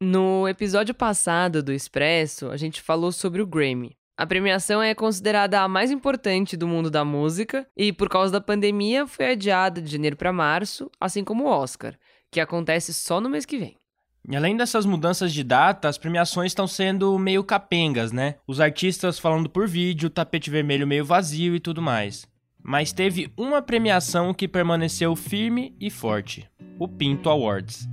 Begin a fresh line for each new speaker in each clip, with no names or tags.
No episódio passado do Expresso, a gente falou sobre o Grammy. A premiação é considerada a mais importante do mundo da música e, por causa da pandemia, foi adiada de janeiro para março, assim como o Oscar, que acontece só no mês que vem.
Além dessas mudanças de data, as premiações estão sendo meio capengas, né? Os artistas falando por vídeo, tapete vermelho meio vazio e tudo mais. Mas teve uma premiação que permaneceu firme e forte: o Pinto Awards.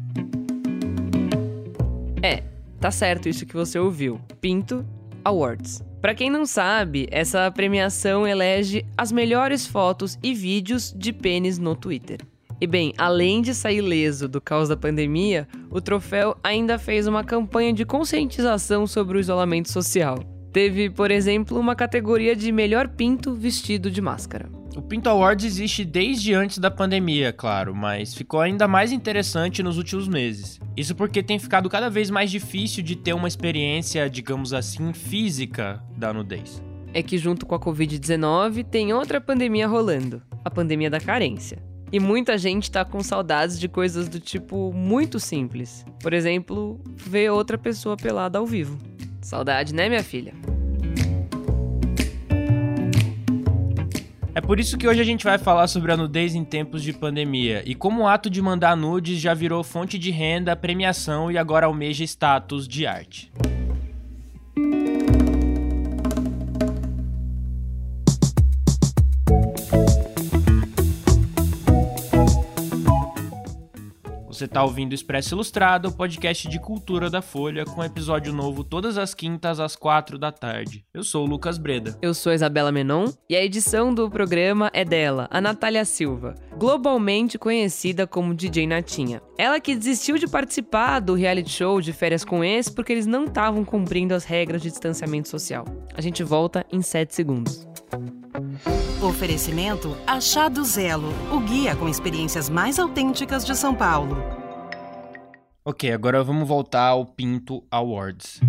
É, tá certo isso que você ouviu. Pinto Awards. Para quem não sabe, essa premiação elege as melhores fotos e vídeos de pênis no Twitter. E bem, além de sair leso do caos da pandemia, o troféu ainda fez uma campanha de conscientização sobre o isolamento social. Teve, por exemplo, uma categoria de melhor pinto vestido de máscara.
O Pinto Awards existe desde antes da pandemia, claro, mas ficou ainda mais interessante nos últimos meses. Isso porque tem ficado cada vez mais difícil de ter uma experiência, digamos assim, física da nudez.
É que junto com a Covid-19 tem outra pandemia rolando, a pandemia da carência. E muita gente tá com saudades de coisas do tipo muito simples. Por exemplo, ver outra pessoa pelada ao vivo. Saudade, né, minha filha?
É por isso que hoje a gente vai falar sobre a nudez em tempos de pandemia e como o ato de mandar nudes já virou fonte de renda, premiação e agora almeja status de arte. Você está ouvindo Expresso Ilustrado, o podcast de cultura da Folha, com episódio novo todas as quintas às quatro da tarde. Eu sou o Lucas Breda.
Eu sou a Isabela Menon e a edição do programa é dela, a Natália Silva, globalmente conhecida como DJ Natinha. Ela que desistiu de participar do reality show de férias com ex porque eles não estavam cumprindo as regras de distanciamento social. A gente volta em 7 segundos.
Oferecimento Achado Zelo, o guia com experiências mais autênticas de São Paulo.
Ok, agora vamos voltar ao Pinto Awards.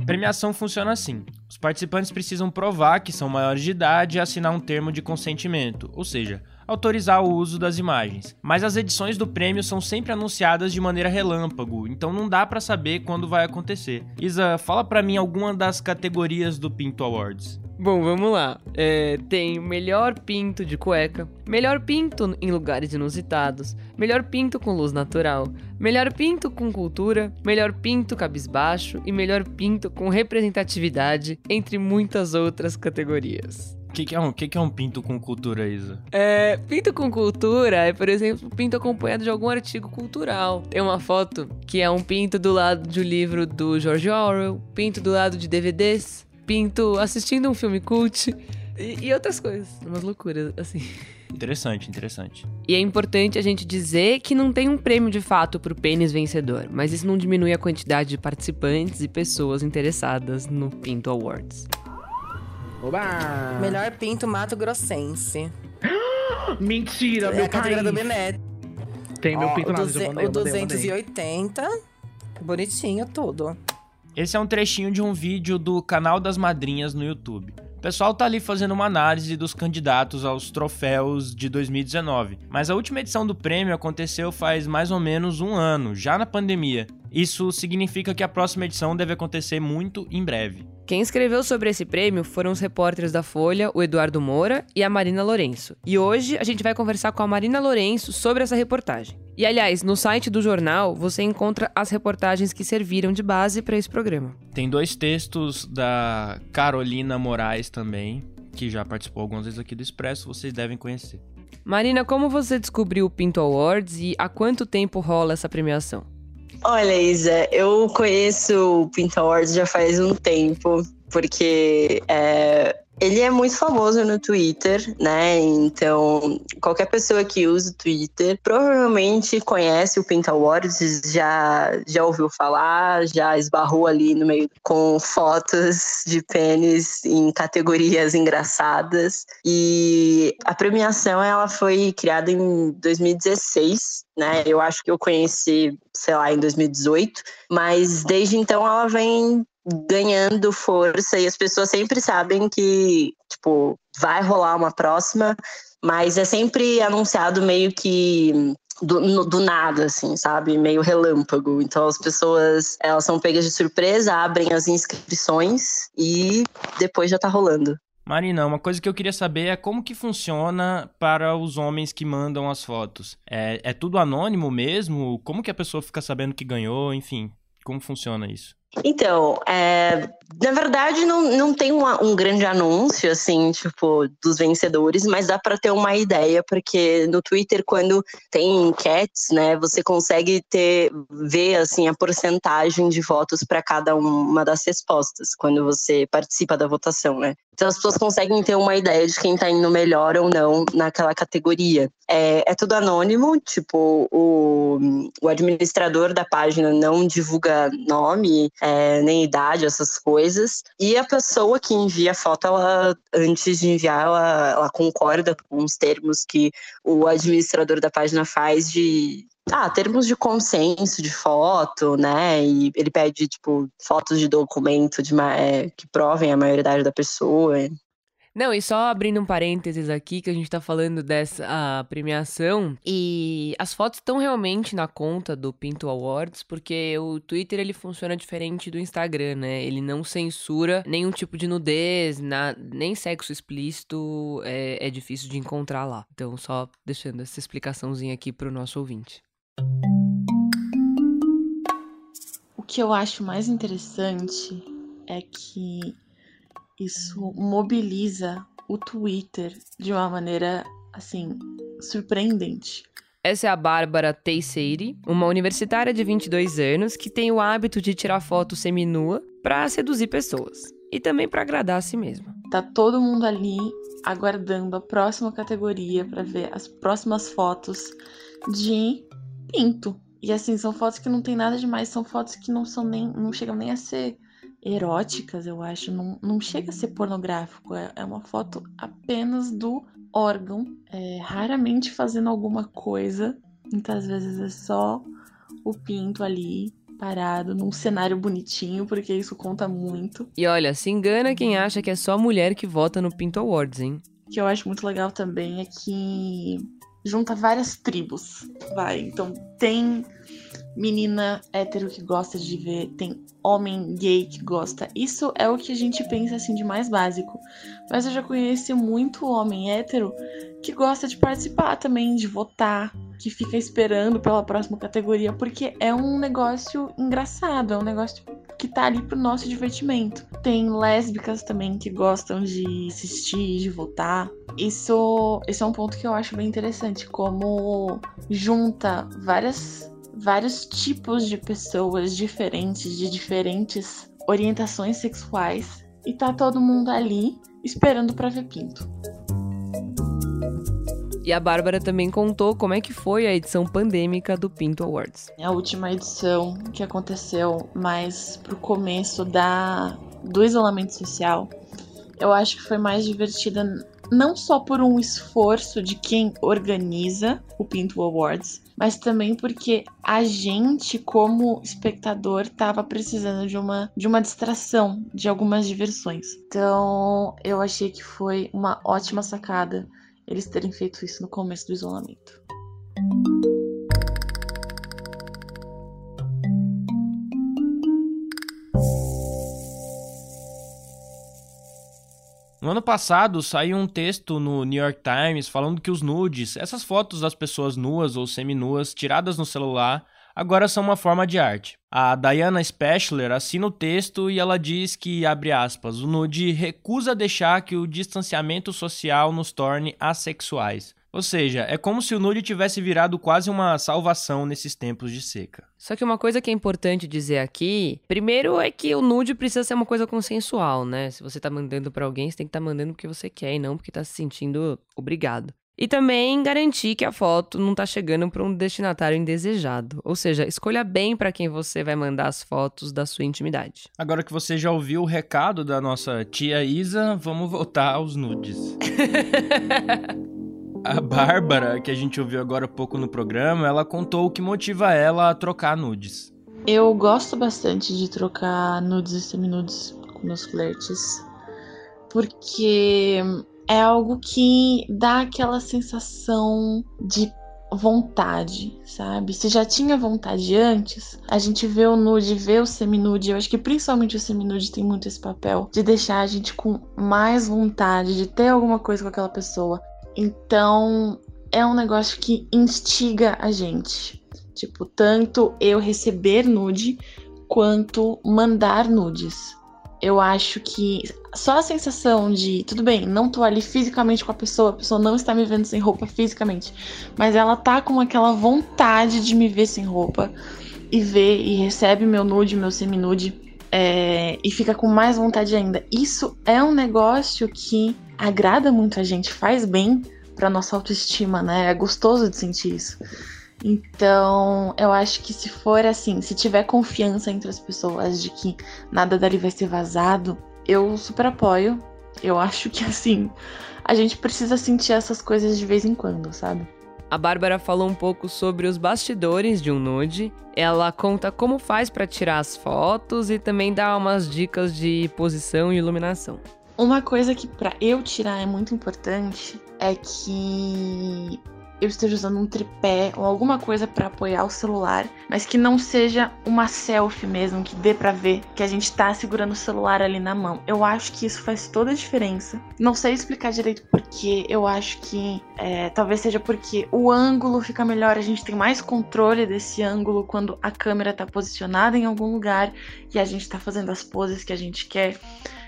A premiação funciona assim. Os participantes precisam provar que são maiores de idade e assinar um termo de consentimento, ou seja, autorizar o uso das imagens. Mas as edições do prêmio são sempre anunciadas de maneira relâmpago, então não dá para saber quando vai acontecer. Isa, fala para mim alguma das categorias do Pinto Awards.
Bom, vamos lá. É, tem melhor pinto de cueca, melhor pinto em lugares inusitados, melhor pinto com luz natural, melhor pinto com cultura, melhor pinto cabisbaixo e melhor pinto com representatividade, entre muitas outras categorias.
O que, que, é um, que, que é um pinto com cultura, Isa?
É, pinto com cultura é, por exemplo, pinto acompanhado de algum artigo cultural. Tem uma foto que é um pinto do lado de um livro do George Orwell, pinto do lado de DVDs, pinto assistindo um filme cult e, e outras coisas. Umas loucuras, assim.
Interessante, interessante.
E é importante a gente dizer que não tem um prêmio de fato pro pênis vencedor, mas isso não diminui a quantidade de participantes e pessoas interessadas no Pinto Awards.
Oba!
Melhor pinto Mato Grossense.
Mentira,
é
meu
a categoria do. Benet.
Tem meu
Ó,
pinto
o,
mandei,
o
eu mandei, eu mandei.
280. Bonitinho tudo.
Esse é um trechinho de um vídeo do canal das madrinhas no YouTube. O pessoal tá ali fazendo uma análise dos candidatos aos troféus de 2019, mas a última edição do prêmio aconteceu faz mais ou menos um ano, já na pandemia. Isso significa que a próxima edição deve acontecer muito em breve.
Quem escreveu sobre esse prêmio foram os repórteres da Folha, o Eduardo Moura e a Marina Lourenço. E hoje a gente vai conversar com a Marina Lourenço sobre essa reportagem. E aliás, no site do jornal você encontra as reportagens que serviram de base para esse programa.
Tem dois textos da Carolina Moraes também, que já participou algumas vezes aqui do Expresso, vocês devem conhecer.
Marina, como você descobriu o Pinto Awards e há quanto tempo rola essa premiação?
Olha, Isa, eu conheço o Pinto Awards já faz um tempo, porque é, ele é muito famoso no Twitter, né? Então, qualquer pessoa que usa o Twitter provavelmente conhece o Pinto Awards, já, já ouviu falar, já esbarrou ali no meio com fotos de pênis em categorias engraçadas. E a premiação ela foi criada em 2016, né? Eu acho que eu conheci, sei lá, em 2018, mas desde então ela vem ganhando força e as pessoas sempre sabem que, tipo, vai rolar uma próxima, mas é sempre anunciado meio que do, do nada, assim, sabe? Meio relâmpago. Então as pessoas, elas são pegas de surpresa, abrem as inscrições e depois já tá rolando.
Marina, uma coisa que eu queria saber é como que funciona para os homens que mandam as fotos. É, é tudo anônimo mesmo? Como que a pessoa fica sabendo que ganhou? Enfim, como funciona isso?
Então, é, na verdade, não, não tem uma- um grande anúncio, assim, tipo, dos vencedores, mas dá para ter uma ideia, porque no Twitter, quando tem enquetes, né, você consegue ter, ver, assim, a porcentagem de votos para cada uma das respostas, quando você participa da votação, né. Então, as pessoas conseguem ter uma ideia de quem tá indo melhor ou não naquela categoria. É, é tudo anônimo, tipo, o, o administrador da página não divulga nome, é, nem idade, essas coisas. E a pessoa que envia a foto, ela, antes de enviar, ela, ela concorda com os termos que o administrador da página faz de. Ah, termos de consenso de foto, né? E ele pede, tipo, fotos de documento de, é, que provem a maioridade da pessoa.
Não, e só abrindo um parênteses aqui, que a gente tá falando dessa premiação, e as fotos estão realmente na conta do Pinto Awards, porque o Twitter ele funciona diferente do Instagram, né? Ele não censura nenhum tipo de nudez, na- nem sexo explícito, é, é difícil de encontrar lá. Então, só deixando essa explicaçãozinha aqui pro nosso ouvinte.
O que eu acho mais interessante é que isso mobiliza o Twitter de uma maneira assim surpreendente.
Essa é a Bárbara Teixeira, uma universitária de 22 anos que tem o hábito de tirar foto seminua pra seduzir pessoas. E também pra agradar a si mesma.
Tá todo mundo ali aguardando a próxima categoria para ver as próximas fotos de pinto. E assim, são fotos que não tem nada demais, são fotos que não são nem não chegam nem a ser eróticas, eu acho, não, não chega a ser pornográfico, é, é uma foto apenas do órgão, é, raramente fazendo alguma coisa, muitas vezes é só o pinto ali parado num cenário bonitinho, porque isso conta muito.
E olha, se engana quem acha que é só mulher que vota no Pinto Awards, hein?
O que eu acho muito legal também é que junta várias tribos, vai. Então tem menina hétero que gosta de ver, tem homem gay que gosta. Isso é o que a gente pensa assim de mais básico. Mas eu já conheci muito homem hétero que gosta de participar também, de votar, que fica esperando pela próxima categoria, porque é um negócio engraçado, é um negócio que tá ali pro nosso divertimento. Tem lésbicas também que gostam de assistir, de votar. Isso, esse é um ponto que eu acho bem interessante, como junta várias, vários tipos de pessoas diferentes, de diferentes orientações sexuais, e tá todo mundo ali esperando pra ver pinto.
E a Bárbara também contou como é que foi a edição pandêmica do Pinto Awards.
É a última edição que aconteceu mais pro começo da do isolamento social. Eu acho que foi mais divertida não só por um esforço de quem organiza o Pinto Awards, mas também porque a gente, como espectador, tava precisando de uma, de uma distração, de algumas diversões. Então, eu achei que foi uma ótima sacada eles terem feito isso no começo do isolamento.
No ano passado, saiu um texto no New York Times falando que os nudes, essas fotos das pessoas nuas ou seminuas tiradas no celular, agora são uma forma de arte. A Diana Spechler assina o texto e ela diz que, abre aspas, o nude recusa deixar que o distanciamento social nos torne assexuais. Ou seja, é como se o nude tivesse virado quase uma salvação nesses tempos de seca.
Só que uma coisa que é importante dizer aqui, primeiro é que o nude precisa ser uma coisa consensual, né? Se você tá mandando pra alguém, você tem que estar tá mandando porque você quer e não porque tá se sentindo obrigado. E também garantir que a foto não tá chegando para um destinatário indesejado. Ou seja, escolha bem para quem você vai mandar as fotos da sua intimidade.
Agora que você já ouviu o recado da nossa tia Isa, vamos voltar aos nudes. A Bárbara, que a gente ouviu agora há pouco no programa, ela contou o que motiva ela a trocar nudes.
Eu gosto bastante de trocar nudes e seminudes com meus flertes, porque é algo que dá aquela sensação de vontade, sabe? Se já tinha vontade antes, a gente vê o nude, vê o seminude. Eu acho que principalmente o seminude tem muito esse papel de deixar a gente com mais vontade de ter alguma coisa com aquela pessoa. Então, é um negócio que instiga a gente. Tipo, tanto eu receber nude quanto mandar nudes. Eu acho que só a sensação de, tudo bem, não tô ali fisicamente com a pessoa, a pessoa não está me vendo sem roupa fisicamente, mas ela tá com aquela vontade de me ver sem roupa e vê e recebe meu nude, meu semi-nude é, e fica com mais vontade ainda. Isso é um negócio que agrada muito a gente, faz bem pra nossa autoestima, né? É gostoso de sentir isso. Então, eu acho que se for assim, se tiver confiança entre as pessoas de que nada dali vai ser vazado, eu super apoio. Eu acho que assim, a gente precisa sentir essas coisas de vez em quando, sabe?
A Bárbara falou um pouco sobre os bastidores de um nude. Ela conta como faz para tirar as fotos e também dá umas dicas de posição e iluminação.
Uma coisa que para eu tirar é muito importante é que eu esteja usando um tripé ou alguma coisa para apoiar o celular, mas que não seja uma selfie mesmo, que dê para ver que a gente tá segurando o celular ali na mão. Eu acho que isso faz toda a diferença. Não sei explicar direito porque eu acho que é, talvez seja porque o ângulo fica melhor, a gente tem mais controle desse ângulo quando a câmera tá posicionada em algum lugar e a gente tá fazendo as poses que a gente quer.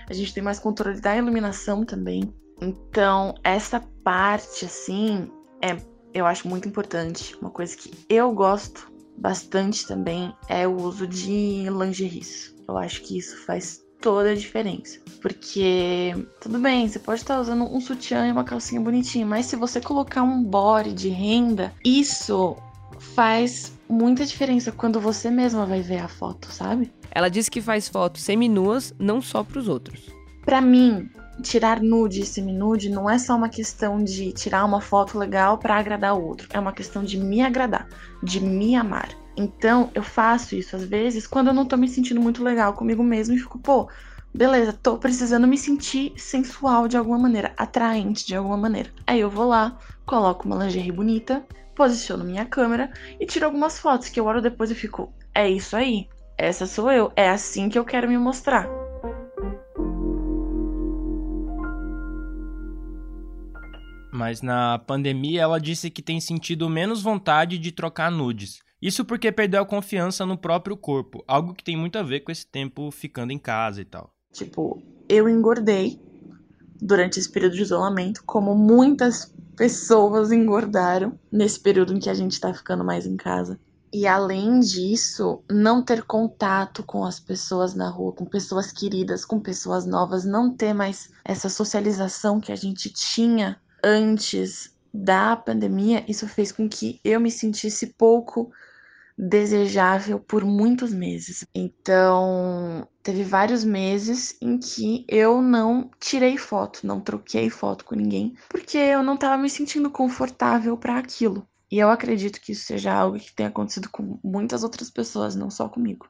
A gente tem mais controle da iluminação também. Então, essa parte assim é eu acho muito importante. Uma coisa que eu gosto bastante também é o uso de lingeries. Eu acho que isso faz toda a diferença. Porque, tudo bem, você pode estar usando um sutiã e uma calcinha bonitinha, mas se você colocar um body de renda, isso faz muita diferença quando você mesma vai ver a foto, sabe?
Ela disse que faz fotos seminuas não só para os outros.
Para mim, tirar nude e semi-nude não é só uma questão de tirar uma foto legal para agradar o outro, é uma questão de me agradar, de me amar. Então, eu faço isso às vezes quando eu não tô me sentindo muito legal comigo mesmo e fico, pô, beleza, tô precisando me sentir sensual de alguma maneira, atraente de alguma maneira. Aí eu vou lá, coloco uma lingerie bonita, posiciono minha câmera e tiro algumas fotos que eu olho depois e fico, é isso aí, essa sou eu, é assim que eu quero me mostrar.
mas na pandemia ela disse que tem sentido menos vontade de trocar nudes. Isso porque perdeu a confiança no próprio corpo, algo que tem muito a ver com esse tempo ficando em casa e tal.
Tipo, eu engordei durante esse período de isolamento, como muitas pessoas engordaram nesse período em que a gente tá ficando mais em casa. E além disso, não ter contato com as pessoas na rua, com pessoas queridas, com pessoas novas, não ter mais essa socialização que a gente tinha antes da pandemia, isso fez com que eu me sentisse pouco desejável por muitos meses. Então, teve vários meses em que eu não tirei foto, não troquei foto com ninguém, porque eu não estava me sentindo confortável para aquilo. E eu acredito que isso seja algo que tenha acontecido com muitas outras pessoas, não só comigo.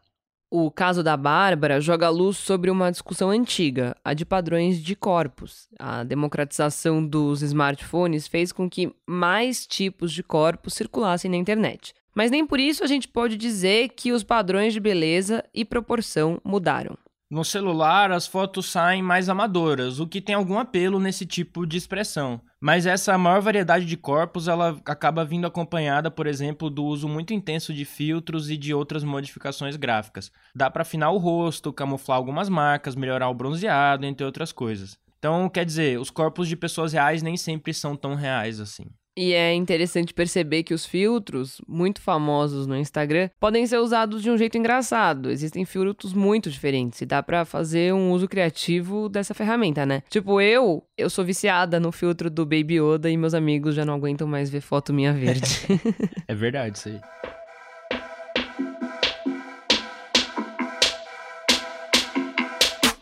O caso da Bárbara joga luz sobre uma discussão antiga, a de padrões de corpos. A democratização dos smartphones fez com que mais tipos de corpos circulassem na internet. Mas nem por isso a gente pode dizer que os padrões de beleza e proporção mudaram.
No celular, as fotos saem mais amadoras, o que tem algum apelo nesse tipo de expressão. Mas essa maior variedade de corpos, ela acaba vindo acompanhada, por exemplo, do uso muito intenso de filtros e de outras modificações gráficas. Dá para afinar o rosto, camuflar algumas marcas, melhorar o bronzeado, entre outras coisas. Então, quer dizer, os corpos de pessoas reais nem sempre são tão reais assim.
E é interessante perceber que os filtros, muito famosos no Instagram, podem ser usados de um jeito engraçado. Existem filtros muito diferentes e dá para fazer um uso criativo dessa ferramenta, né? Tipo, eu, eu sou viciada no filtro do Baby Yoda e meus amigos já não aguentam mais ver foto minha verde.
é verdade isso aí.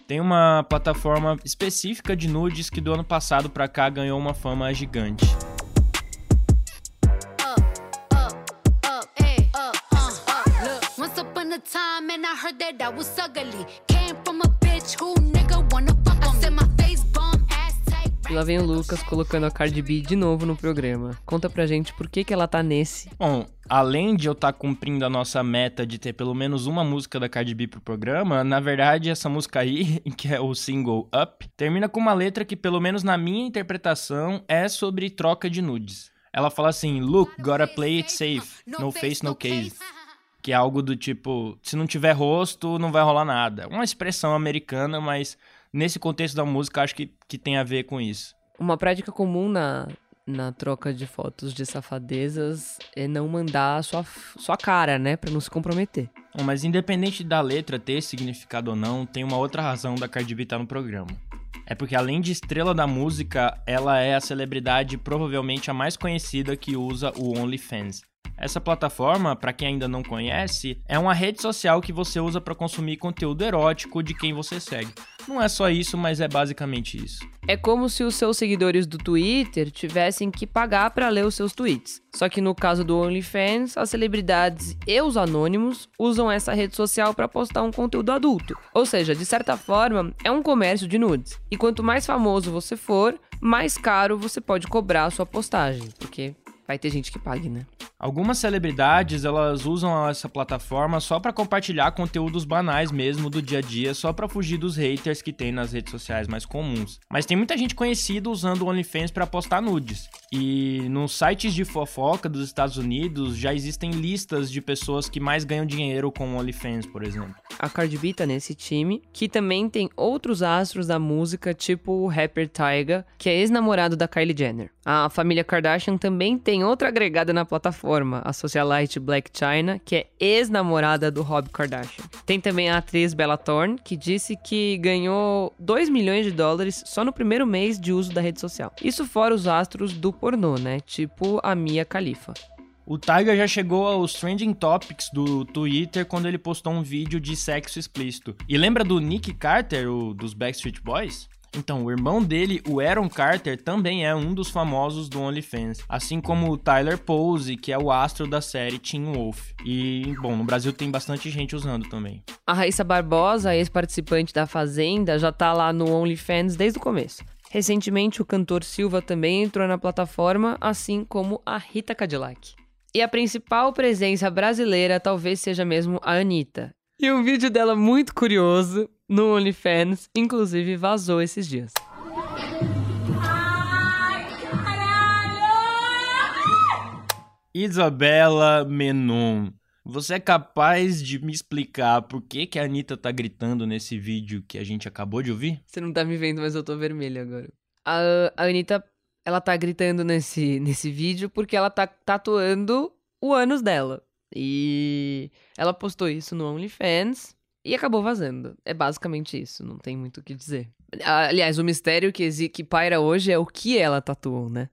Tem uma plataforma específica de nudes que do ano passado para cá ganhou uma fama gigante.
Lá vem o Lucas colocando a Cardi B de novo no programa. Conta pra gente por que, que ela tá nesse.
Bom, além de eu estar cumprindo a nossa meta de ter pelo menos uma música da Cardi B pro programa, na verdade essa música aí, que é o single Up, termina com uma letra que, pelo menos na minha interpretação, é sobre troca de nudes. Ela fala assim: Look, gotta play it safe, no face, no case. Que é algo do tipo: se não tiver rosto, não vai rolar nada. Uma expressão americana, mas nesse contexto da música acho que, que tem a ver com isso.
Uma prática comum na, na troca de fotos de safadezas é não mandar a sua, sua cara, né? Pra não se comprometer.
Bom, Mas independente da letra ter significado ou não, tem uma outra razão da Cardi B estar no programa. É porque além de estrela da música, ela é a celebridade provavelmente a mais conhecida que usa o OnlyFans. Essa plataforma, para quem ainda não conhece, é uma rede social que você usa para consumir conteúdo erótico de quem você segue. Não é só isso, mas é basicamente isso.
É como se os seus seguidores do Twitter tivessem que pagar pra ler os seus tweets. Só que no caso do OnlyFans, as celebridades e os anônimos usam essa rede social pra postar um conteúdo adulto. Ou seja, de certa forma, é um comércio de nudes. E quanto mais famoso você for, mais caro você pode cobrar a sua postagem, porque vai ter gente que pague, né?
Algumas celebridades, elas usam essa plataforma só para compartilhar conteúdos banais mesmo do dia a dia, só para fugir dos haters que tem nas redes sociais mais comuns. Mas tem muita gente conhecida usando o OnlyFans para postar nudes. E nos sites de fofoca dos Estados Unidos já existem listas de pessoas que mais ganham dinheiro com o OnlyFans, por exemplo.
A Cardi B tá nesse time, que também tem outros astros da música, tipo o rapper Tyga, que é ex-namorado da Kylie Jenner. A família Kardashian também tem outra agregada na plataforma, a socialite Black China, que é ex-namorada do Rob Kardashian. Tem também a atriz Bella Thorne, que disse que ganhou 2 milhões de dólares só no primeiro mês de uso da rede social. Isso fora os astros do pornô, né? Tipo a Mia Khalifa.
O Tyga já chegou aos trending topics do Twitter quando ele postou um vídeo de sexo explícito. E lembra do Nick Carter, o dos Backstreet Boys? Então, o irmão dele, o Aaron Carter, também é um dos famosos do OnlyFans, assim como o Tyler Pose, que é o astro da série Teen Wolf. E, bom, no Brasil tem bastante gente usando também.
A Raíssa Barbosa, ex-participante da Fazenda, já tá lá no OnlyFans desde o começo. Recentemente, o cantor Silva também entrou na plataforma, assim como a Rita Cadillac. E a principal presença brasileira talvez seja mesmo a Anitta. E um vídeo dela muito curioso no OnlyFans, inclusive vazou esses dias.
Isabela Menon, você é capaz de me explicar por que, que a Anitta tá gritando nesse vídeo que a gente acabou de ouvir?
Você não tá me vendo, mas eu tô vermelho agora. A, a Anitta, ela tá gritando nesse, nesse vídeo porque ela tá tatuando o ânus dela. E ela postou isso no OnlyFans e acabou vazando. É basicamente isso, não tem muito o que dizer. Aliás, o mistério que, exi- que paira hoje é o que ela tatuou, né?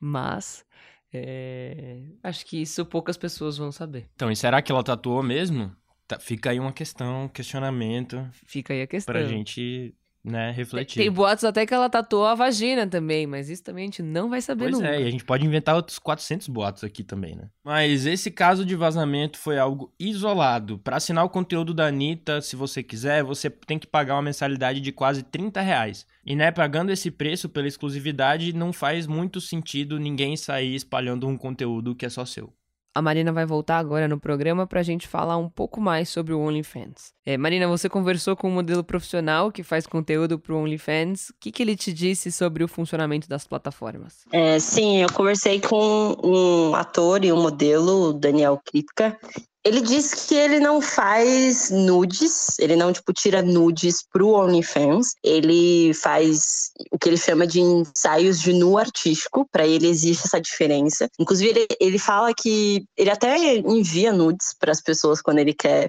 Mas. é, Acho que isso poucas pessoas vão saber.
Então, e será que ela tatuou mesmo? Tá- fica aí uma questão, um questionamento
Fica aí a questão.
pra gente, né,
Tem,
refletir.
tem boatos até que ela tatuou a vagina também, mas isso também a gente não vai saber
Pois
nunca.
é, e a gente pode inventar outros 400 boatos aqui também, né? Mas esse caso de vazamento foi algo isolado. Pra assinar o conteúdo da Anitta, se você quiser, você tem que pagar uma mensalidade de quase 30 reais. E né, pagando esse preço pela exclusividade, não faz muito sentido ninguém sair espalhando um conteúdo que é só seu.
A Marina vai voltar agora no programa pra gente falar um pouco mais sobre o OnlyFans. É, Marina, você conversou com um modelo profissional que faz conteúdo pro OnlyFans. O que, que ele te disse sobre o funcionamento das plataformas?
É, sim, eu conversei com um ator e um modelo, o Daniel Kripka. Ele disse que ele não faz nudes, ele não, tipo, tira nudes pro OnlyFans. Ele faz o que ele chama de ensaios de nu artístico. Para ele existe essa diferença. Inclusive, ele, ele fala que ele até envia nudes para as pessoas quando ele quer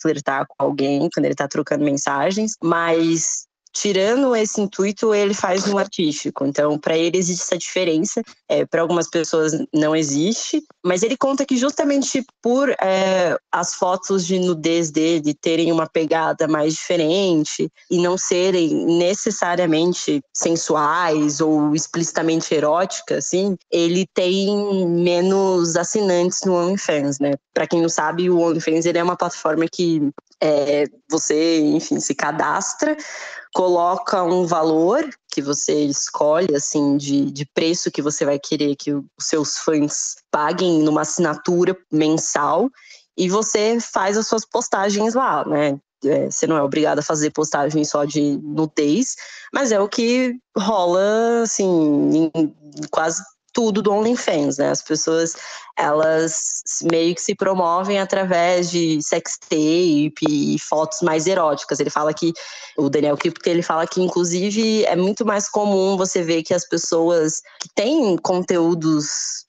flertar com alguém, quando ele tá trocando mensagens, mas tirando esse intuito, ele faz no artístico. Então, para ele existe essa diferença. É, para algumas pessoas não existe. Mas ele conta que justamente por é, as fotos de nudez dele terem uma pegada mais diferente e não serem necessariamente sensuais ou explicitamente eróticas, assim, ele tem menos assinantes no OnlyFans, né? Para quem não sabe, o OnlyFans ele é uma plataforma que É, você, enfim, se cadastra, coloca um valor que você escolhe, assim, de, de preço que você vai querer que os seus fãs paguem numa assinatura mensal e você faz as suas postagens lá, né? É, você não é obrigado a fazer postagem só de nudez, mas é o que rola, assim, em quase tudo do OnlyFans, né? As pessoas, elas meio que se promovem através de sextape e fotos mais eróticas. Ele fala que, o Daniel Kripke, ele fala que, inclusive, é muito mais comum você ver que as pessoas que têm conteúdos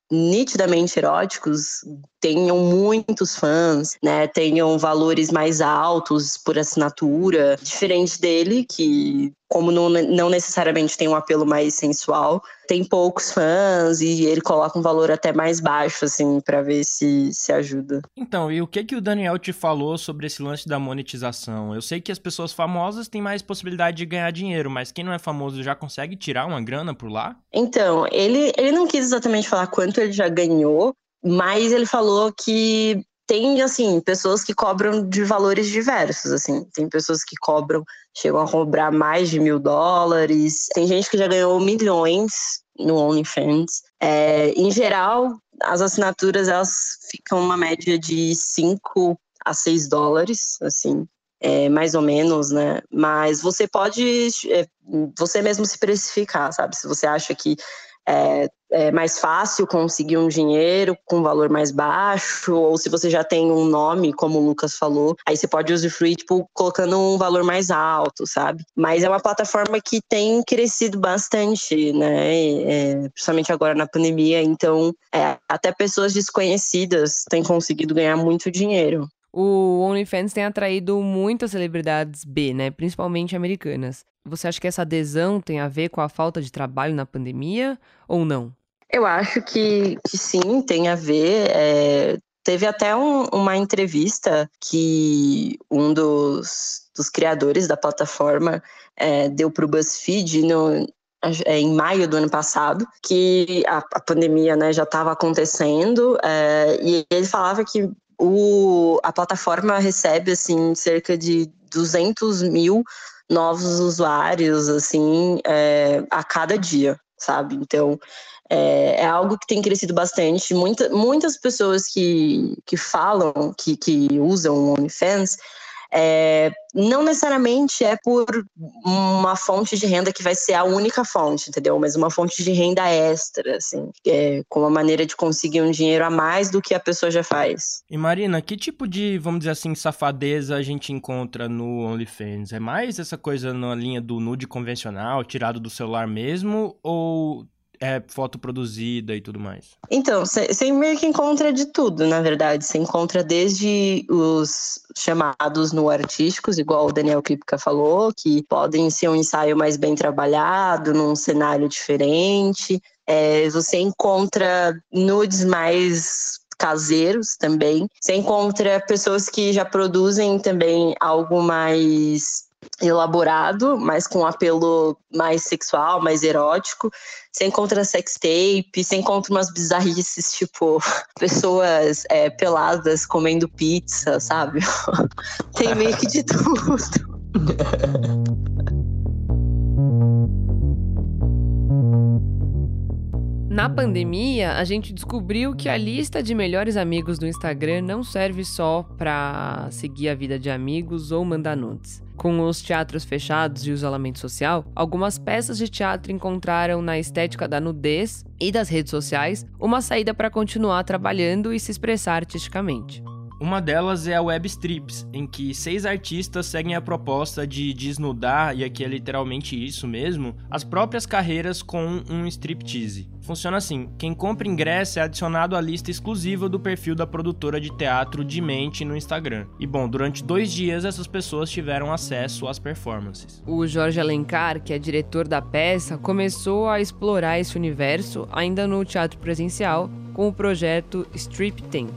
nitidamente eróticos tenham muitos fãs, né? Tenham valores mais altos por assinatura, diferente dele que como não, não necessariamente tem um apelo mais sensual, tem poucos fãs e ele coloca um valor até mais baixo, assim, para ver se, se ajuda.
Então, e o que que o Daniel te falou sobre esse lance da monetização? Eu sei que as pessoas famosas têm mais possibilidade de ganhar dinheiro, mas quem não é famoso já consegue tirar uma grana por lá?
Então, ele, ele não quis exatamente falar quanto ele já ganhou, mas ele falou que tem, assim, pessoas que cobram de valores diversos, assim. Tem pessoas que cobram, chegam a cobrar mais de mil dólares. Tem gente que já ganhou milhões no OnlyFans. É, em geral, as assinaturas, elas ficam uma média de 5 a 6 dólares, assim. É, mais ou menos, né? Mas você pode, é, você mesmo se precificar, sabe? Se você acha que é, é, mais fácil conseguir um dinheiro com valor mais baixo, ou se você já tem um nome, como o Lucas falou, aí você pode usufruir, tipo, colocando um valor mais alto, sabe? Mas é uma plataforma que tem crescido bastante, né? É, principalmente agora na pandemia, então é, até pessoas desconhecidas têm conseguido ganhar muito dinheiro.
O OnlyFans tem atraído muitas celebridades B, né? Principalmente americanas. Você acha que essa adesão tem a ver com a falta de trabalho na pandemia ou não?
Eu acho que, que sim, tem a ver. É, teve até um, uma entrevista que um dos, dos criadores da plataforma é, deu para o BuzzFeed no, é, em maio do ano passado, que a, a pandemia né, já estava acontecendo, é, e ele falava que o, a plataforma recebe assim cerca de 200 mil novos usuários assim é, a cada dia, sabe? Então é, é, algo que tem crescido bastante. Muita, muitas pessoas que, que falam, que, que usam o OnlyFans, é, não necessariamente é por uma fonte de renda que vai ser a única fonte, entendeu? Mas uma fonte de renda extra, assim, é, com uma maneira de conseguir um dinheiro a mais do que a pessoa já faz.
E Marina, que tipo de, vamos dizer assim, safadeza a gente encontra no OnlyFans? É mais essa coisa na linha do nude convencional, tirado do celular mesmo, ou é foto produzida e tudo mais?
Então, você meio que encontra de tudo, na verdade. Você encontra desde os chamados no artísticos, igual o Daniel Kripka falou, que podem ser um ensaio mais bem trabalhado, num cenário diferente. É, você encontra nudes mais caseiros também. Você encontra pessoas que já produzem também algo mais elaborado, mas com apelo mais sexual, mais erótico. Você encontra sextape, você encontra umas bizarrices, tipo, pessoas é, peladas comendo pizza, sabe? Tem meio que de tudo.
Na pandemia, a gente descobriu que a lista de melhores amigos do Instagram não serve só para seguir a vida de amigos ou mandar nudes. Com os teatros fechados e o isolamento social, algumas peças de teatro encontraram na estética da nudez e das redes sociais uma saída para continuar trabalhando e se expressar artisticamente.
Uma delas é a Web Strips, em que seis artistas seguem a proposta de desnudar, e aqui é literalmente isso mesmo, as próprias carreiras com um striptease. Funciona assim: quem compra ingresso é adicionado à lista exclusiva do perfil da produtora de teatro de mente no Instagram. E bom, durante dois dias essas pessoas tiveram acesso às performances.
O Jorge Alencar, que é diretor da peça, começou a explorar esse universo ainda no teatro presencial com o projeto Strip Tem.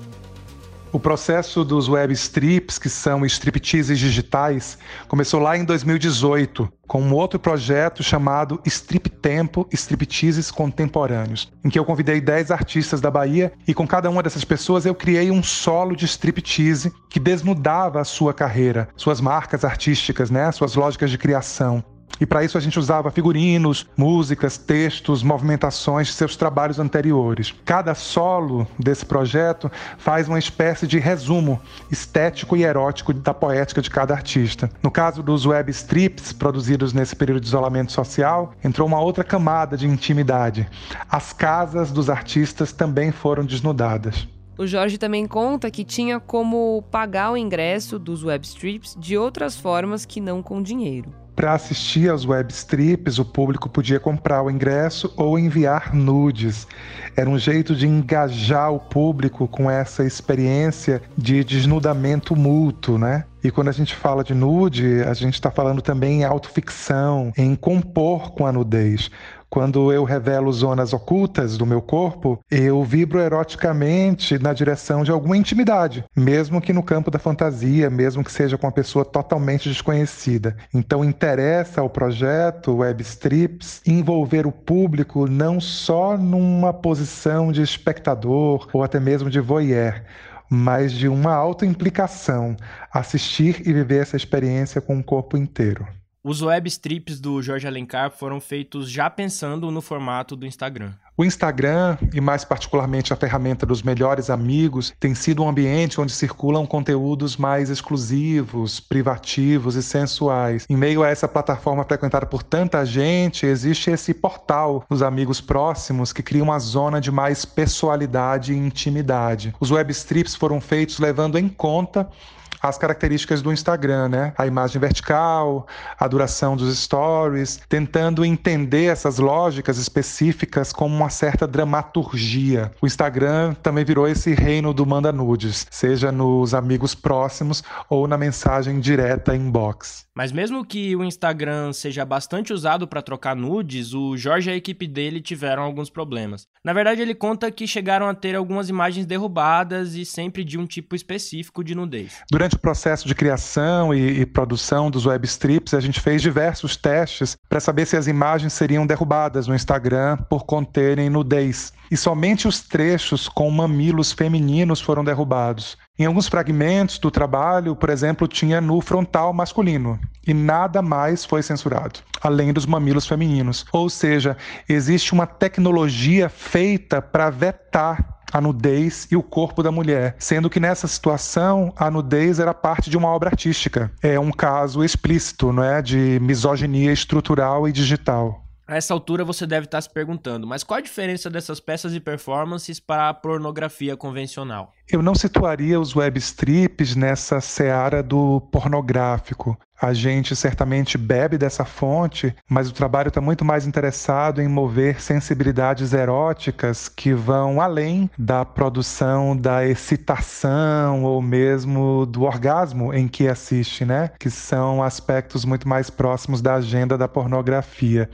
O processo dos web strips, que são stripteases digitais, começou lá em 2018, com um outro projeto chamado Strip Tempo Stripteases Contemporâneos, em que eu convidei 10 artistas da Bahia e com cada uma dessas pessoas eu criei um solo de striptease que desnudava a sua carreira, suas marcas artísticas, né, suas lógicas de criação. E para isso a gente usava figurinos, músicas, textos, movimentações de seus trabalhos anteriores. Cada solo desse projeto faz uma espécie de resumo estético e erótico da poética de cada artista. No caso dos web strips produzidos nesse período de isolamento social, entrou uma outra camada de intimidade. As casas dos artistas também foram desnudadas.
O Jorge também conta que tinha como pagar o ingresso dos web strips de outras formas que não com dinheiro.
Para assistir aos web strips, o público podia comprar o ingresso ou enviar nudes. Era um jeito de engajar o público com essa experiência de desnudamento mútuo, né? E quando a gente fala de nude, a gente está falando também em autoficção, em compor com a nudez. Quando eu revelo zonas ocultas do meu corpo, eu vibro eroticamente na direção de alguma intimidade, mesmo que no campo da fantasia, mesmo que seja com uma pessoa totalmente desconhecida. Então interessa ao projeto Web Strips envolver o público não só numa posição de espectador ou até mesmo de voyeur, mas de uma autoimplicação, assistir e viver essa experiência com o corpo inteiro.
Os web strips do Jorge Alencar foram feitos já pensando no formato do Instagram.
O Instagram, e mais particularmente a ferramenta dos melhores amigos, tem sido um ambiente onde circulam conteúdos mais exclusivos, privativos e sensuais. Em meio a essa plataforma frequentada por tanta gente, existe esse portal dos amigos próximos que cria uma zona de mais pessoalidade e intimidade. Os web strips foram feitos levando em conta as características do Instagram, né? A imagem vertical, a duração dos stories, tentando entender essas lógicas específicas como uma certa dramaturgia. O Instagram também virou esse reino do manda nudes, seja nos amigos próximos ou na mensagem direta inbox.
Mas mesmo que o Instagram seja bastante usado para trocar nudes, o Jorge e a equipe dele tiveram alguns problemas. Na verdade, ele conta que chegaram a ter algumas imagens derrubadas e sempre de um tipo específico de nudez.
Durante o processo de criação e, e produção dos web strips, a gente fez diversos testes para saber se as imagens seriam derrubadas no Instagram por conterem nudez. E somente os trechos com mamilos femininos foram derrubados. Em alguns fragmentos do trabalho, por exemplo, tinha nu frontal masculino e nada mais foi censurado, além dos mamilos femininos. Ou seja, existe uma tecnologia feita para vetar a nudez e o corpo da mulher, sendo que nessa situação a nudez era parte de uma obra artística. É um caso explícito, não é, de misoginia estrutural e digital.
A essa altura você deve estar se perguntando, mas qual a diferença dessas peças e performances para a pornografia convencional?
Eu não situaria os web strips nessa seara do pornográfico. A gente certamente bebe dessa fonte, mas o trabalho está muito mais interessado em mover sensibilidades eróticas que vão além da produção da excitação ou mesmo do orgasmo em que assiste, né? Que são aspectos muito mais próximos da agenda da pornografia.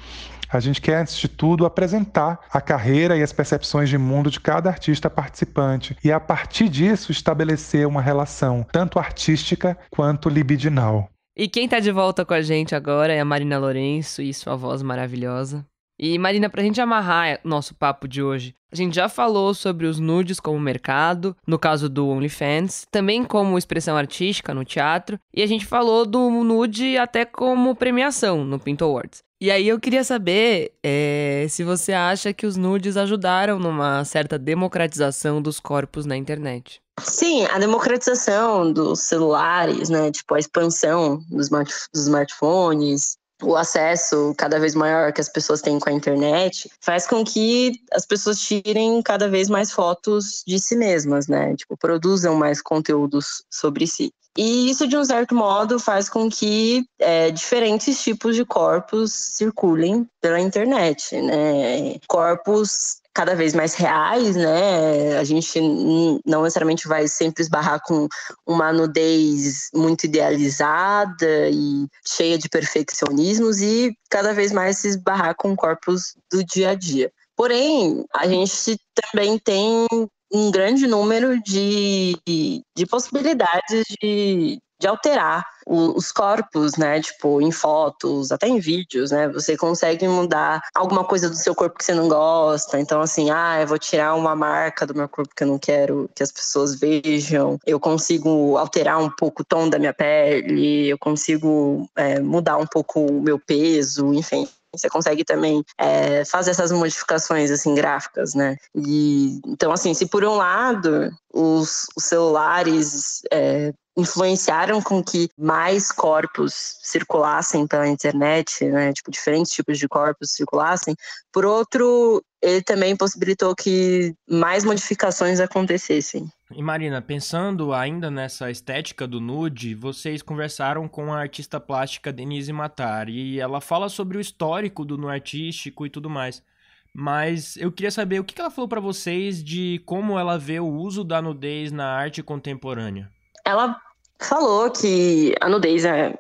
A gente quer, antes de tudo, apresentar a carreira e as percepções de mundo de cada artista participante e, a partir disso, estabelecer uma relação tanto artística quanto libidinal.
E quem tá de volta com a gente agora é a Marina Lourenço e sua voz maravilhosa. E Marina, pra gente amarrar nosso papo de hoje, a gente já falou sobre os nudes como mercado, no caso do OnlyFans, também como expressão artística no teatro, e a gente falou do nude até como premiação no Pinto Awards. E aí eu queria saber é, se você acha que os nudes ajudaram numa certa democratização dos corpos na internet.
Sim, a democratização dos celulares, né? Tipo, a expansão dos, dos smartphones, o acesso cada vez maior que as pessoas têm com a internet faz com que as pessoas tirem cada vez mais fotos de si mesmas, né? Tipo, produzam mais conteúdos sobre si. E isso, de um certo modo, faz com que é, diferentes tipos de corpos circulem pela internet, né? Corpos cada vez mais reais, né? A gente não necessariamente vai sempre esbarrar com uma nudez muito idealizada e cheia de perfeccionismos e cada vez mais se esbarrar com corpos do dia a dia. Porém, a gente também tem um grande número de, de possibilidades de, de alterar os corpos, né? Tipo, em fotos, até em vídeos, né? Você consegue mudar alguma coisa do seu corpo que você não gosta. Então, assim, ah, eu vou tirar uma marca do meu corpo que eu não quero que as pessoas vejam. Eu consigo alterar um pouco o tom da minha pele, eu consigo é, mudar um pouco o meu peso, enfim. Você consegue também é, fazer essas modificações assim gráficas, né? E então assim, se por um lado os, os celulares é, influenciaram com que mais corpos circulassem pela internet, né? Tipo, diferentes tipos de corpos circulassem. Por outro, ele também possibilitou que mais modificações acontecessem.
E Marina, pensando ainda nessa estética do nude, vocês conversaram com a artista plástica Denise Matar e ela fala sobre o histórico do nu artístico e tudo mais. Mas eu queria saber o que ela falou para vocês de como ela vê o uso da nudez na arte contemporânea.
Ela falou que a nudez é,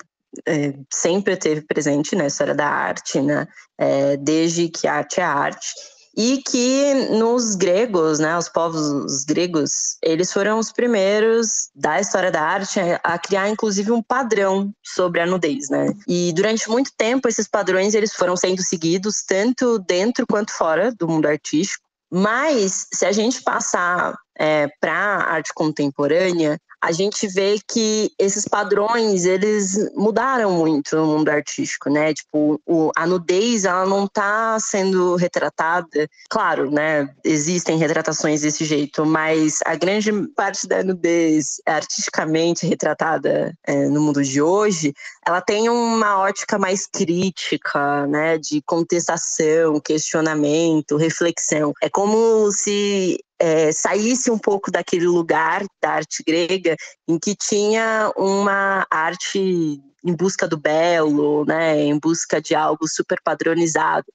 é, sempre teve presente na história da arte, né? É, desde que arte é arte. E que nos gregos, né, os povos gregos, eles foram os primeiros da história da arte a criar, inclusive, um padrão sobre a nudez, né? E durante muito tempo esses padrões eles foram sendo seguidos tanto dentro quanto fora do mundo artístico. Mas se a gente passar é, para a arte contemporânea, a gente vê que esses padrões eles mudaram muito no mundo artístico, né? Tipo, o, a nudez ela não está sendo retratada. Claro, né? Existem retratações desse jeito, mas a grande parte da nudez artisticamente retratada é, no mundo de hoje, ela tem uma ótica mais crítica, né? De contestação, questionamento, reflexão. É como se é, saísse um pouco daquele lugar da arte grega em que tinha uma arte em busca do belo, né, em busca de algo super padronizado.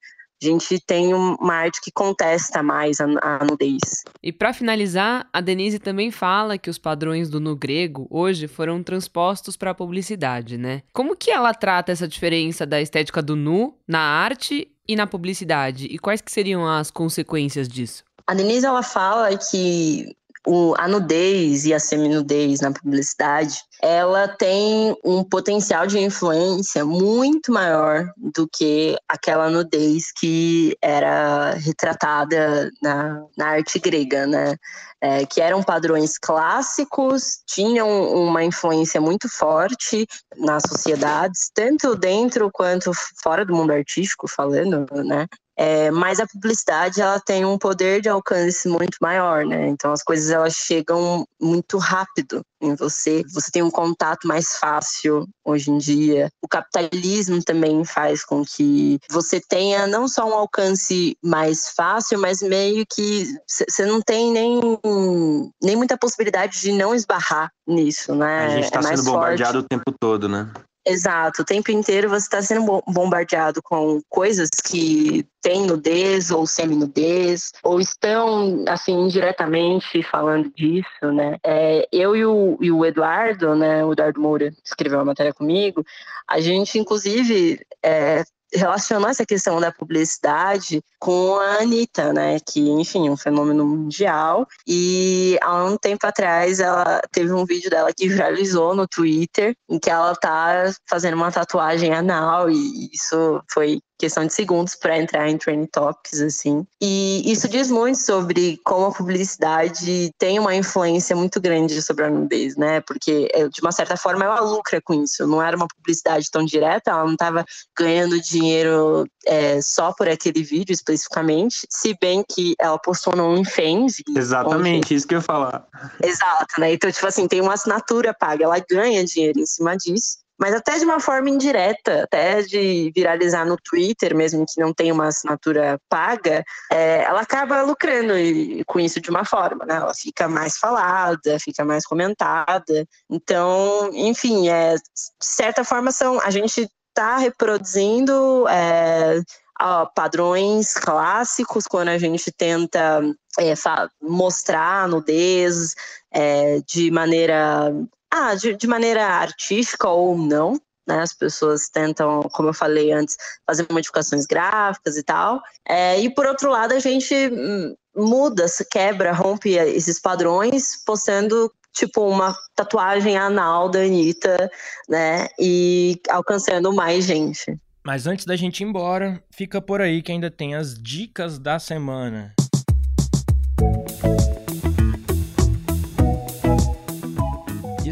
A gente tem uma arte que contesta mais a, a nudez.
E para finalizar, a Denise também fala que os padrões do nu grego hoje foram transpostos para a publicidade, né? Como que ela trata essa diferença da estética do nu na arte e na publicidade? E quais que seriam as consequências disso?
A Denise ela fala que o, a nudez e a seminudez na publicidade, ela tem um potencial de influência muito maior do que aquela nudez que era retratada na, na arte grega, né? É, que eram padrões clássicos, tinham uma influência muito forte nas sociedades, tanto dentro quanto fora do mundo artístico, falando, né? É, mas a publicidade ela tem um poder de alcance muito maior, né? Então as coisas elas chegam muito rápido em você. Você tem um contato mais fácil hoje em dia. O capitalismo também faz com que você tenha não só um alcance mais fácil, mas meio que você não tem nem, nem muita possibilidade de não esbarrar nisso, né?
A gente está é sendo bombardeado forte. o tempo todo, né?
Exato, o tempo inteiro você está sendo bombardeado com coisas que têm nudez ou semi-nudez, ou estão, assim, indiretamente falando disso, né? É, eu e o, e o, Eduardo, né, o Eduardo Moura, escreveu uma matéria comigo, a gente, inclusive, é, relacionou essa questão da publicidade com a Anitta, né? Que, enfim, um fenômeno mundial. E há um tempo atrás ela teve um vídeo dela que viralizou no Twitter, em que ela tá fazendo uma tatuagem anal, e isso foi questão de segundos para entrar em training topics, assim. E isso diz muito sobre como a publicidade tem uma influência muito grande sobre a nudez, né? Porque, é, de uma certa forma, ela lucra com isso. Não era uma publicidade tão direta, ela não estava ganhando dinheiro é, só por aquele vídeo especificamente, se bem que ela postou no OnlyFans.
Exatamente, onde... isso que eu ia falar.
Exato, né? Então, tipo assim, tem uma assinatura paga, ela ganha dinheiro em cima disso mas até de uma forma indireta, até de viralizar no Twitter, mesmo que não tenha uma assinatura paga, é, ela acaba lucrando com isso de uma forma, né? Ela fica mais falada, fica mais comentada. Então, enfim, é, de certa forma são a gente está reproduzindo é, padrões clássicos quando a gente tenta é, mostrar a nudez é, de maneira ah, de, de maneira artística ou não, né? As pessoas tentam, como eu falei antes, fazer modificações gráficas e tal. É, e por outro lado, a gente hum, muda, se quebra, rompe esses padrões, postando tipo uma tatuagem anal da Anitta, né? E alcançando mais gente.
Mas antes da gente ir embora, fica por aí que ainda tem as dicas da semana.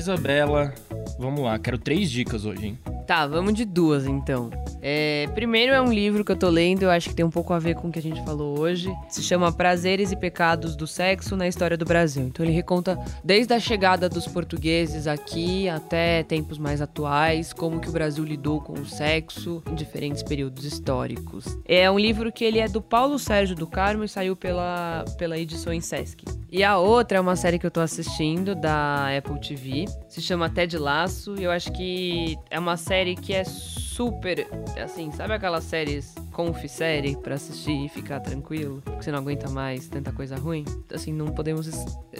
Isabela, vamos lá, quero três dicas hoje, hein?
Tá, vamos de duas então. É, primeiro é um livro que eu tô lendo, eu acho que tem um pouco a ver com o que a gente falou hoje. Se chama Prazeres e Pecados do Sexo na História do Brasil. Então ele reconta desde a chegada dos portugueses aqui até tempos mais atuais, como que o Brasil lidou com o sexo em diferentes períodos históricos. É um livro que ele é do Paulo Sérgio do Carmo e saiu pela, pela edição em Sesc. E a outra é uma série que eu tô assistindo da Apple TV, se chama Ted Laço, e eu acho que é uma série que é super, assim, sabe aquelas séries conf-série pra assistir e ficar tranquilo? Porque você não aguenta mais tanta coisa ruim? Assim, não podemos...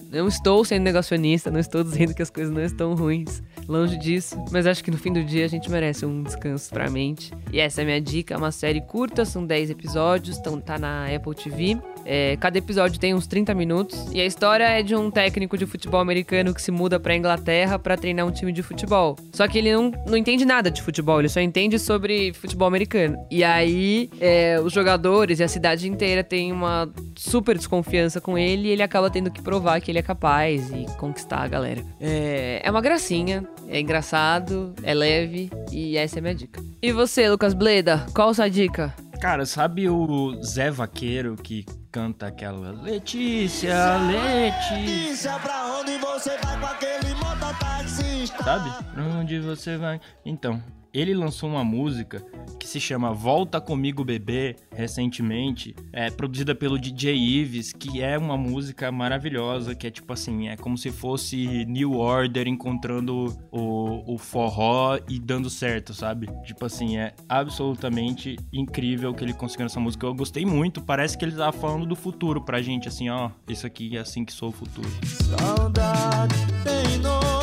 Não estou sendo negacionista, não estou dizendo que as coisas não estão ruins, longe disso, mas acho que no fim do dia a gente merece um descanso pra mente. E essa é a minha dica, é uma série curta, são 10 episódios, então tá na Apple TV. É, cada episódio tem uns 30 minutos. E a história é de um técnico de futebol americano que se muda pra Inglaterra para treinar um time de futebol. Só que ele não, não entende nada de futebol, ele só entende sobre futebol americano. E aí, é, os jogadores e a cidade inteira tem uma super desconfiança com ele e ele acaba tendo que provar que ele é capaz e conquistar a galera. É, é uma gracinha, é engraçado, é leve e essa é a minha dica. E você, Lucas Bleda, qual sua dica?
Cara, sabe o Zé Vaqueiro que canta aquela Letícia, Letícia, pra onde você vai com aquele mototaxista? Sabe? Pra onde você vai? Então, ele lançou uma música que se chama Volta Comigo Bebê, recentemente, é produzida pelo DJ Ives, que é uma música maravilhosa, que é tipo assim, é como se fosse New Order encontrando o, o forró e dando certo, sabe? Tipo assim, é absolutamente incrível que ele conseguiu essa música. Eu gostei muito, parece que ele tava falando do futuro pra gente, assim, ó, isso aqui é assim que sou o futuro. Saudade tem nome,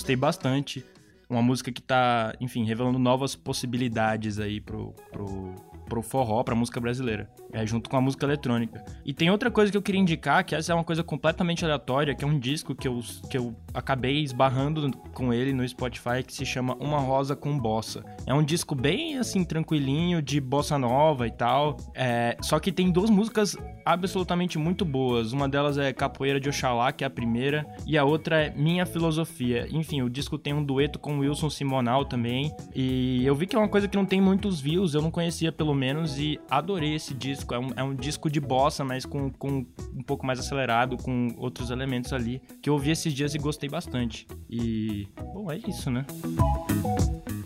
gostei bastante. Uma música que tá, enfim, revelando novas possibilidades aí pro, pro, pro forró, pra música brasileira, é, junto com a música eletrônica. E tem outra coisa que eu queria indicar, que essa é uma coisa completamente aleatória, que é um disco que eu, que eu acabei esbarrando com ele no Spotify, que se chama Uma Rosa com Bossa. É um disco bem, assim, tranquilinho, de bossa nova e tal, é, só que tem duas músicas absolutamente muito boas. Uma delas é Capoeira de Oxalá, que é a primeira, e a outra é Minha Filosofia. Enfim, o disco tem um dueto com Wilson Simonal também, e eu vi que é uma coisa que não tem muitos views, eu não conhecia pelo menos e adorei esse disco. É um, é um disco de bossa, mas com, com um pouco mais acelerado, com outros elementos ali, que eu ouvi esses dias e gostei bastante. E, bom, é isso, né?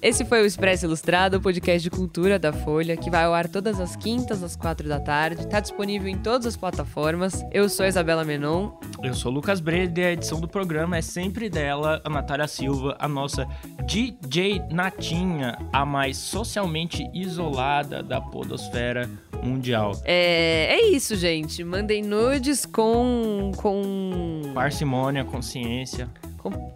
Esse foi o Expresso Ilustrado, o podcast de cultura da Folha, que vai ao ar todas as quintas às quatro da tarde. Está disponível em todas as plataformas. Eu sou a Isabela Menon.
Eu sou o Lucas Brede e a edição do programa é sempre dela, a Natália Silva, a nossa DJ Natinha, a mais socialmente isolada da podosfera mundial.
É, é isso, gente. Mandem nudes com... com...
Parcimônia, consciência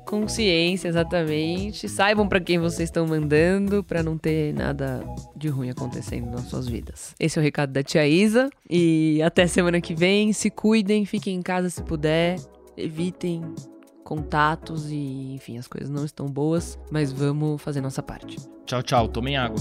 consciência, exatamente. Saibam para quem vocês estão mandando, para não ter nada de ruim acontecendo nas suas vidas. Esse é o recado da tia Isa. E até semana que vem. Se cuidem, fiquem em casa se puder. Evitem contatos e, enfim, as coisas não estão boas, mas vamos fazer nossa parte.
Tchau, tchau. Tomem água.